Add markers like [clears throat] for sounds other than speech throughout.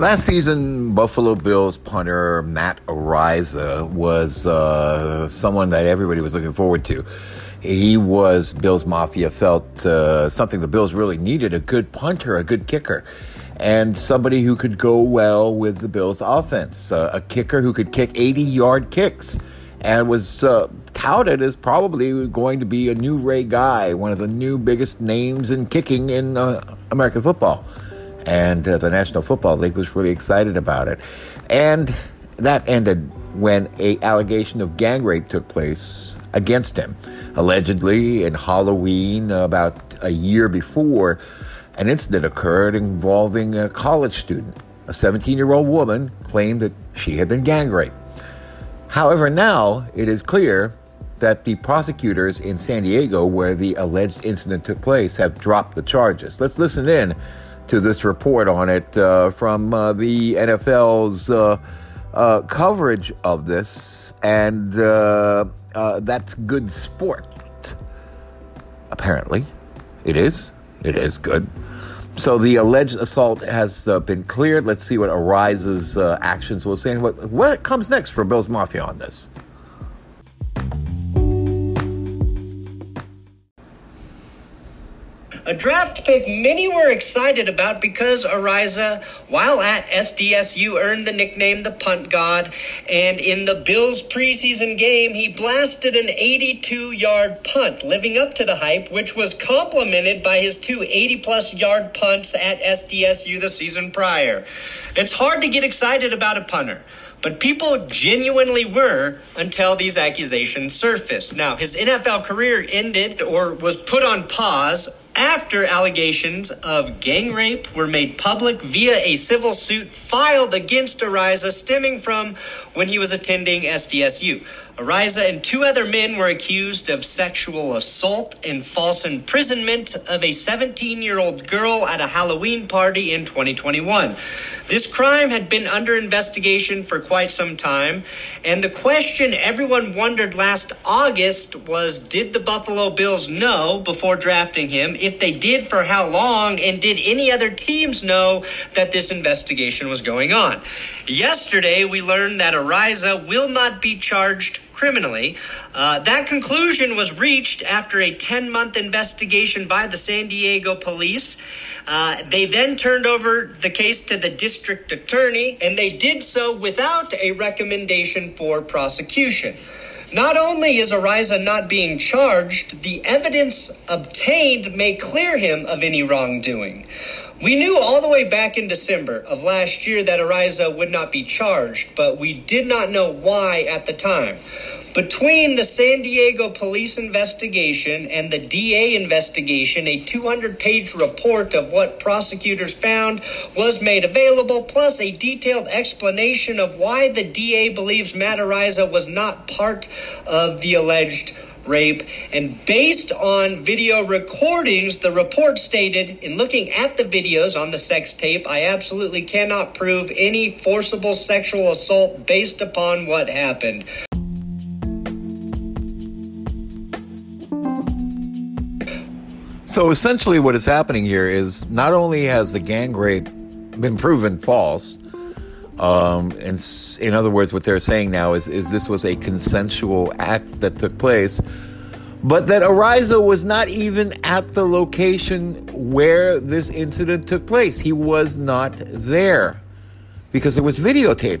Last season, Buffalo Bills punter Matt Araiza was uh, someone that everybody was looking forward to. He was Bills Mafia felt uh, something the Bills really needed a good punter, a good kicker, and somebody who could go well with the Bills offense, uh, a kicker who could kick 80 yard kicks and was uh, touted as probably going to be a new Ray Guy, one of the new biggest names in kicking in uh, American football and uh, the National Football League was really excited about it. And that ended when a allegation of gang rape took place against him. Allegedly, in Halloween, about a year before, an incident occurred involving a college student. A 17 year old woman claimed that she had been gang raped. However, now it is clear that the prosecutors in San Diego, where the alleged incident took place, have dropped the charges. Let's listen in to this report on it uh, from uh, the NFL's uh, uh, coverage of this, and uh, uh, that's good sport. Apparently, it is. It is good. So the alleged assault has been cleared. Let's see what Araiza's actions will say. What what comes next for Bills Mafia on this? A draft pick many were excited about because Araiza, while at SDSU, earned the nickname the Punt God, and in the Bills preseason game, he blasted an 82 yard punt, living up to the hype, which was complemented by his two 80 plus yard punts at SDSU the season prior. It's hard to get excited about a punter. But people genuinely were until these accusations surfaced. Now, his NFL career ended or was put on pause after allegations of gang rape were made public via a civil suit filed against Araiza stemming from when he was attending SDSU. Araiza and two other men were accused of sexual assault and false imprisonment of a 17 year old girl at a Halloween party in 2021. This crime had been under investigation for quite some time, and the question everyone wondered last August was did the Buffalo Bills know before drafting him? If they did, for how long? And did any other teams know that this investigation was going on? Yesterday, we learned that Araiza will not be charged criminally. Uh, that conclusion was reached after a 10 month investigation by the San Diego police. Uh, they then turned over the case to the district attorney, and they did so without a recommendation for prosecution. Not only is Araiza not being charged, the evidence obtained may clear him of any wrongdoing. We knew all the way back in December of last year that Araiza would not be charged, but we did not know why at the time. Between the San Diego police investigation and the DA investigation, a 200 page report of what prosecutors found was made available, plus a detailed explanation of why the DA believes Matt Araiza was not part of the alleged rape. And based on video recordings, the report stated in looking at the videos on the sex tape, I absolutely cannot prove any forcible sexual assault based upon what happened. So essentially, what is happening here is not only has the gang rape been proven false, um, and in other words, what they're saying now is, is this was a consensual act that took place, but that Araiza was not even at the location where this incident took place. He was not there because there was videotape.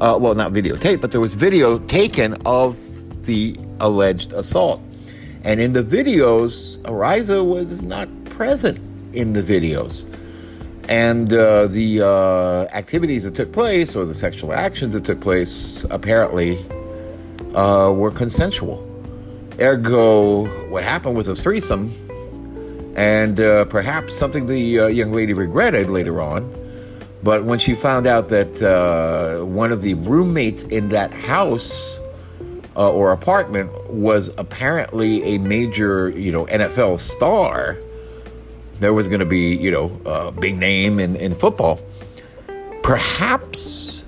Uh, well, not videotape, but there was video taken of the alleged assault. And in the videos, Araiza was not present in the videos and uh, the uh, activities that took place or the sexual actions that took place apparently uh, were consensual. Ergo, what happened was a threesome, and uh, perhaps something the uh, young lady regretted later on. But when she found out that uh, one of the roommates in that house or apartment was apparently a major, you know, NFL star, there was going to be, you know, a big name in, in football. Perhaps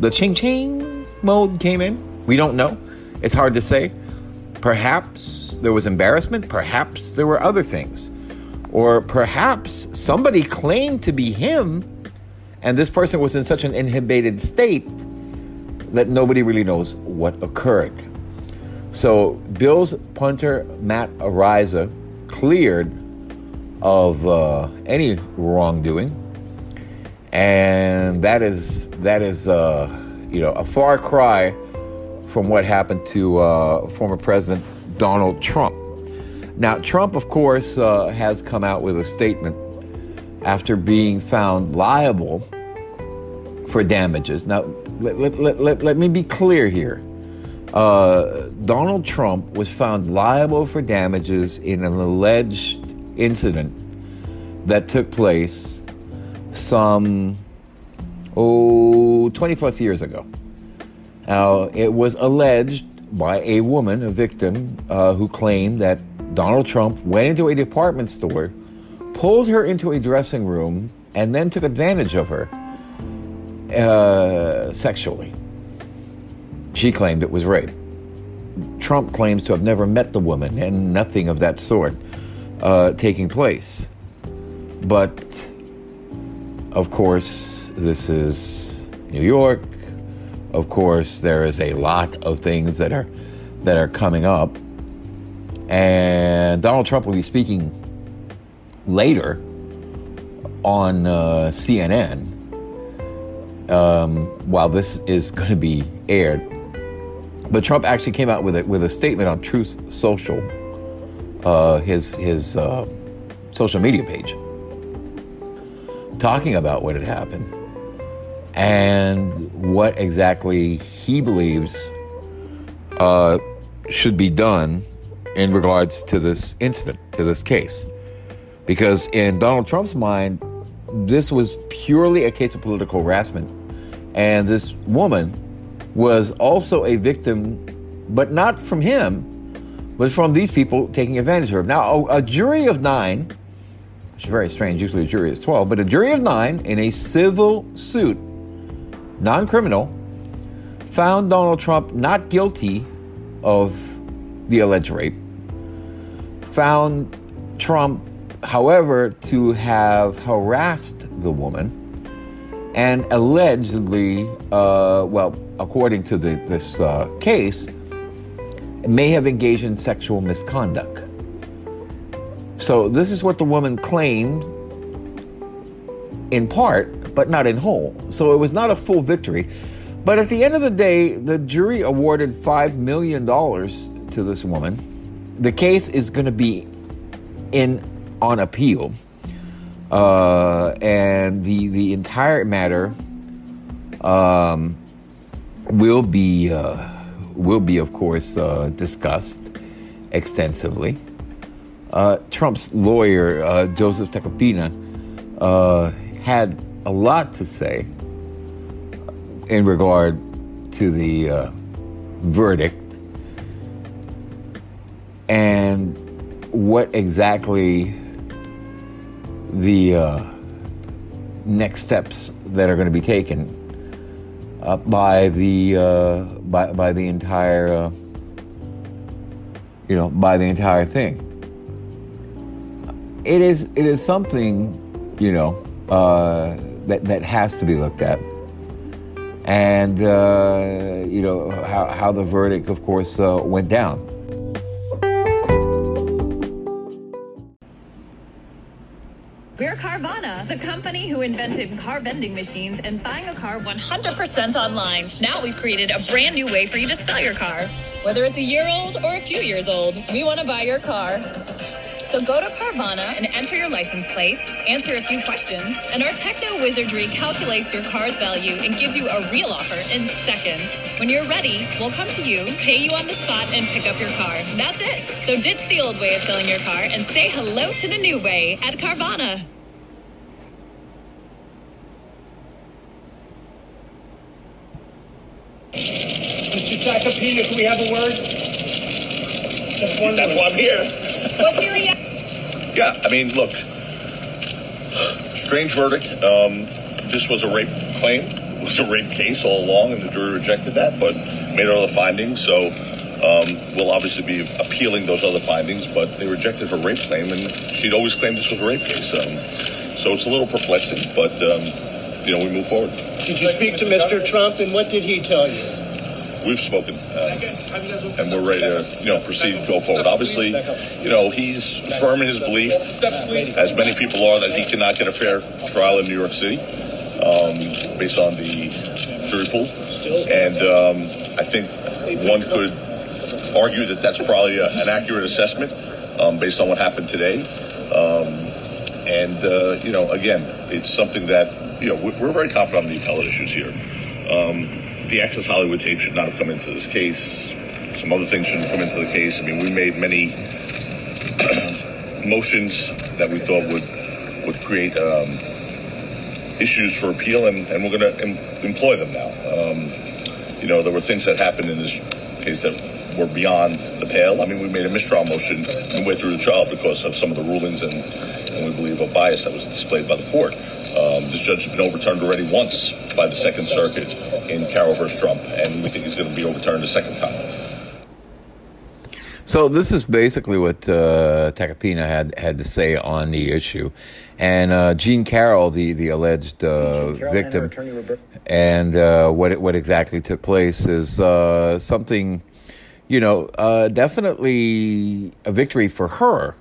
the ching ching mode came in. We don't know. It's hard to say. Perhaps there was embarrassment. Perhaps there were other things. Or perhaps somebody claimed to be him And this person was in such an inhibited state that nobody really knows what occurred. So Bills punter Matt Araiza cleared of uh, any wrongdoing, and that is that is uh, you know a far cry from what happened to uh, former President Donald Trump. Now, Trump, of course, uh, has come out with a statement after being found liable for damages. Now, let, let, let, let, me be clear here. Uh, Donald Trump was found liable for damages in an alleged incident that took place some, oh, 20 plus years ago. Now, it was alleged by a woman, a victim, uh, who claimed that Donald Trump went into a department store, pulled her into a dressing room, and then took advantage of her uh, sexually. She claimed it was rape. Trump claims to have never met the woman and nothing of that sort uh, taking place. But, of course, this is New York. Of course, there is a lot of things that are that are coming up, and Donald Trump will be speaking later on uh, CNN um, while this is going to be aired. But Trump actually came out with a, with a statement on Truth Social, uh, his his uh, social media page, talking about what had happened and what exactly he believes uh, should be done in regards to this incident, to this case. Because in Donald Trump's mind, this was purely a case of political harassment. And this woman was also a victim, but not from him, but from these people taking advantage of her. Now, a, a jury of nine, which is very strange, usually a jury is 12, but a jury of nine in a civil suit non criminal, found Donald Trump not guilty of the alleged rape, found Trump, however, to have harassed the woman and allegedly, uh, well, according to the, this uh, case, may have engaged in sexual misconduct. So, this is what the woman claimed in part, but not in whole. So, it was not a full victory. But at the end of the day, the jury awarded $5 million to this woman. The case is going to be in on appeal. Uh, and the, the entire matter um, will be uh, will be, of course, uh, discussed extensively. Uh, Trump's lawyer, uh, Joseph Tacopina, uh, had a lot to say in regard to the uh, verdict and what exactly the uh, next steps that are going to be taken uh, by the uh, by, by the entire uh, you know by the entire thing. It is it is something you know uh, that that has to be looked at, and uh, you know how how the verdict, of course, uh, went down. We're Carvana, the company who invented car vending machines and buying a car 100% online. Now we've created a brand new way for you to sell your car. Whether it's a year old or a few years old, we want to buy your car. So go to Carvana and enter your license plate, answer a few questions, and our techno wizardry calculates your car's value and gives you a real offer in seconds. When you're ready, we'll come to you, pay you on the spot, and pick up your car. That's it. So ditch the old way of selling your car and say hello to the new way at Carvana. Mr. Tacopina, can we have a word? Just That's why I'm here. What's your reaction? Yeah, I mean, look, strange verdict. Um, this was a rape claim. It was a rape case all along, and the jury rejected that, but made other findings. So um, we'll obviously be appealing those other findings, but they rejected her rape claim, and she'd always claimed this was a rape case. Um, so it's a little perplexing, but um, you know, we move forward. Did you speak to Mr. Trump, and what did he tell you? We've spoken, uh, and we're ready to, you know, proceed, and go forward. Obviously, you know, he's firm in his belief, as many people are, that he cannot get a fair trial in New York City, um, based on the jury pool. And um, I think one could argue that that's probably a, an accurate assessment um, based on what happened today. Um, and uh, you know, again, it's something that you know we're, we're very confident on the appellate issues here. Um, the Access Hollywood tape should not have come into this case. Some other things shouldn't come into the case. I mean, we made many [clears throat] motions that we thought would would create um, issues for appeal, and, and we're going to em- employ them now. Um, you know, there were things that happened in this case that were beyond the pale. I mean, we made a mistrial motion midway through the trial because of some of the rulings and, and we believe a bias that was displayed by the court. Um, this judge has been overturned already once by the Second Circuit in Carroll versus Trump, and we think he's going to be overturned a second time. So this is basically what uh, Tacopina had had to say on the issue, and uh, Jean Carroll, the the alleged uh, victim, and uh, what what exactly took place is uh, something, you know, uh, definitely a victory for her.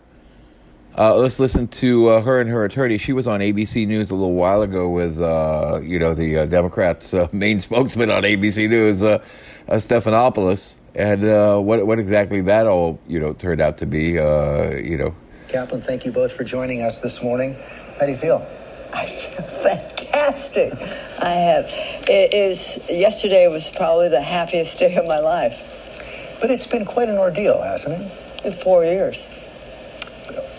Uh, let's listen to uh, her and her attorney. She was on ABC News a little while ago with, uh, you know, the uh, Democrats' uh, [laughs] main spokesman on ABC News, uh, uh, Stephanopoulos, and uh, what what exactly that all you know turned out to be. Uh, you know, Kaplan, thank you both for joining us this morning. How do you feel? I feel [laughs] fantastic. I have. It is. Yesterday was probably the happiest day of my life. But it's been quite an ordeal, hasn't it? In four years.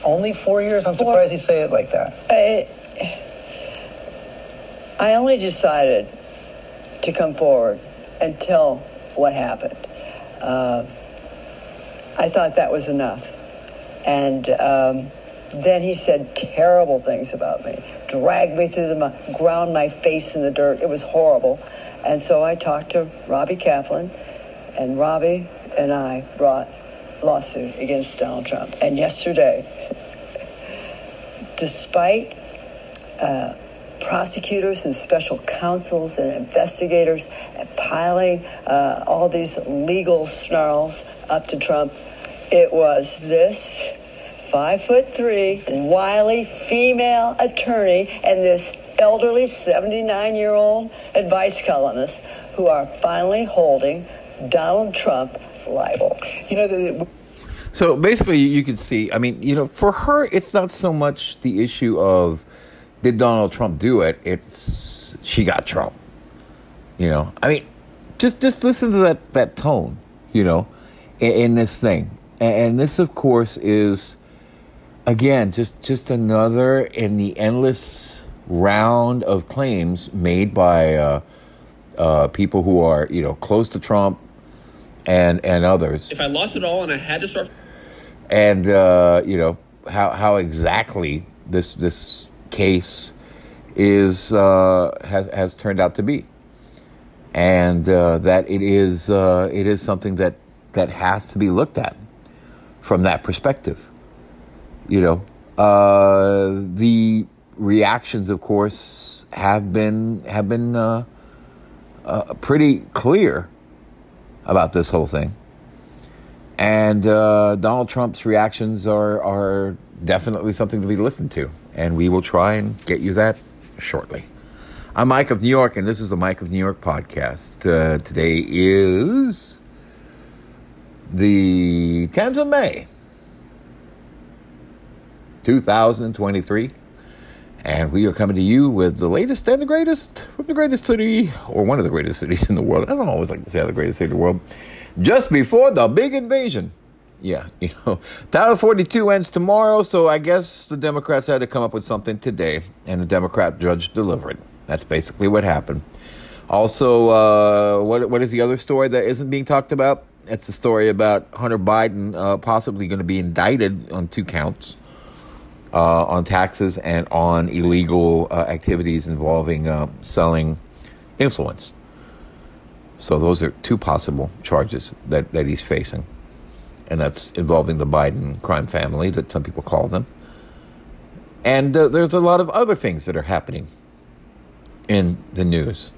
Only four years? I'm Four- surprised you say it like that. I, I only decided to come forward and tell what happened. Uh, I thought that was enough. And um, then he said terrible things about me, dragged me through the mud, ground my face in the dirt. It was horrible. And so I talked to Robbie Kaplan, and Robbie and I brought lawsuit against Donald Trump. And yesterday, despite uh, prosecutors and special counsels and investigators piling uh, all these legal snarls up to Trump, it was this five foot three, wily female attorney and this elderly 79 year old advice columnist who are finally holding Donald Trump liable. You know, the, So basically, you can see. I mean, you know, for her, it's not so much the issue of did Donald Trump do it. It's she got Trump. You know, I mean, just just listen to that that tone. You know, in, in this thing, and, and this, of course, is again just just another in the endless round of claims made by uh, uh, people who are you know close to Trump and and others If I lost it all and I had to start and uh, you know how how exactly this this case is uh, has has turned out to be, and uh, that it is uh, it is something that that has to be looked at from that perspective. You know, uh, the reactions, of course, have been have been uh, uh, pretty clear about this whole thing. And uh, Donald Trump's reactions are, are definitely something to be listened to. And we will try and get you that shortly. I'm Mike of New York, and this is the Mike of New York podcast. Uh, today is the 10th of May, 2023. And we are coming to you with the latest and the greatest from the greatest city, or one of the greatest cities in the world. I don't always like to say the greatest city in the world. Just before the big invasion. Yeah, [laughs] you know, Title 42 ends tomorrow, so I guess the Democrats had to come up with something today, and the Democrat judge delivered. That's basically what happened. Also, uh, what what is the other story that isn't being talked about? It's the story about Hunter Biden uh, possibly going to be indicted on two counts uh, on taxes and on illegal uh, activities involving uh, selling influence. So those are two possible charges that, that he's facing. And that's involving the Biden crime family, that some people call them. And uh, there's a lot of other things that are happening in the news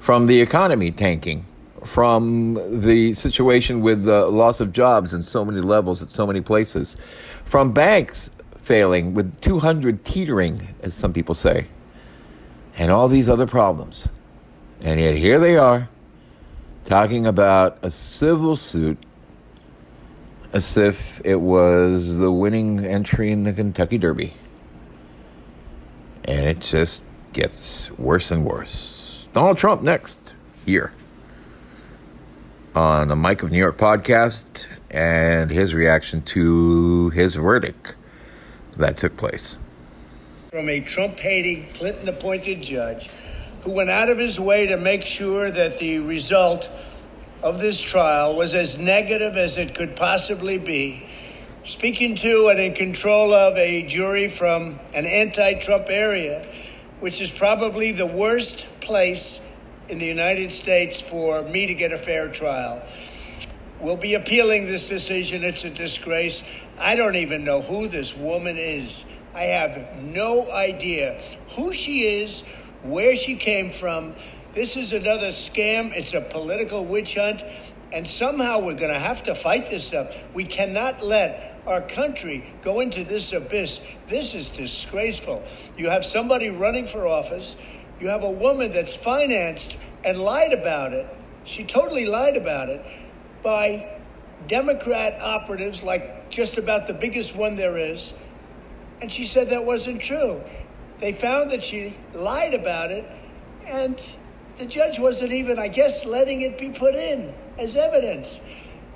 from the economy tanking, from the situation with the loss of jobs in so many levels at so many places, from banks failing with 200 teetering, as some people say, and all these other problems. And yet here they are talking about a civil suit as if it was the winning entry in the Kentucky Derby. And it just gets worse and worse. Donald Trump next here on the Mike of New York podcast and his reaction to his verdict that took place. From a Trump hating, Clinton appointed judge who went out of his way to make sure that the result of this trial was as negative as it could possibly be. Speaking to and in control of a jury from an anti Trump area, which is probably the worst place in the United States for me to get a fair trial. We'll be appealing this decision. It's a disgrace. I don't even know who this woman is. I have no idea who she is, where she came from. This is another scam. It's a political witch hunt. And somehow we're going to have to fight this stuff. We cannot let our country go into this abyss. This is disgraceful. You have somebody running for office. You have a woman that's financed and lied about it. She totally lied about it by Democrat operatives, like just about the biggest one there is. And she said that wasn't true. They found that she lied about it, and the judge wasn't even, I guess, letting it be put in as evidence.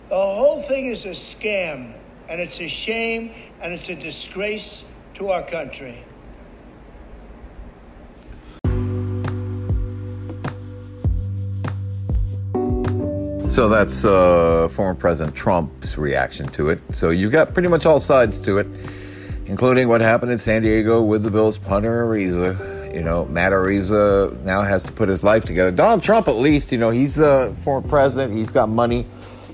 The whole thing is a scam, and it's a shame, and it's a disgrace to our country. So that's uh, former President Trump's reaction to it. So you've got pretty much all sides to it, including what happened in San Diego with the Bills punter Araiza. You know, Matt Araiza now has to put his life together. Donald Trump, at least, you know, he's a former president. He's got money.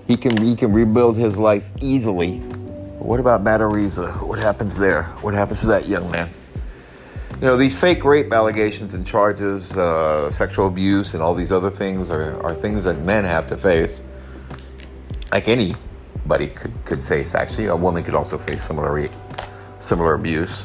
He can he can rebuild his life easily. But what about Matt Araiza? What happens there? What happens to that young man? You know, these fake rape allegations and charges, uh, sexual abuse, and all these other things are, are things that men have to face. Like anybody could, could face, actually. A woman could also face similar similar abuse.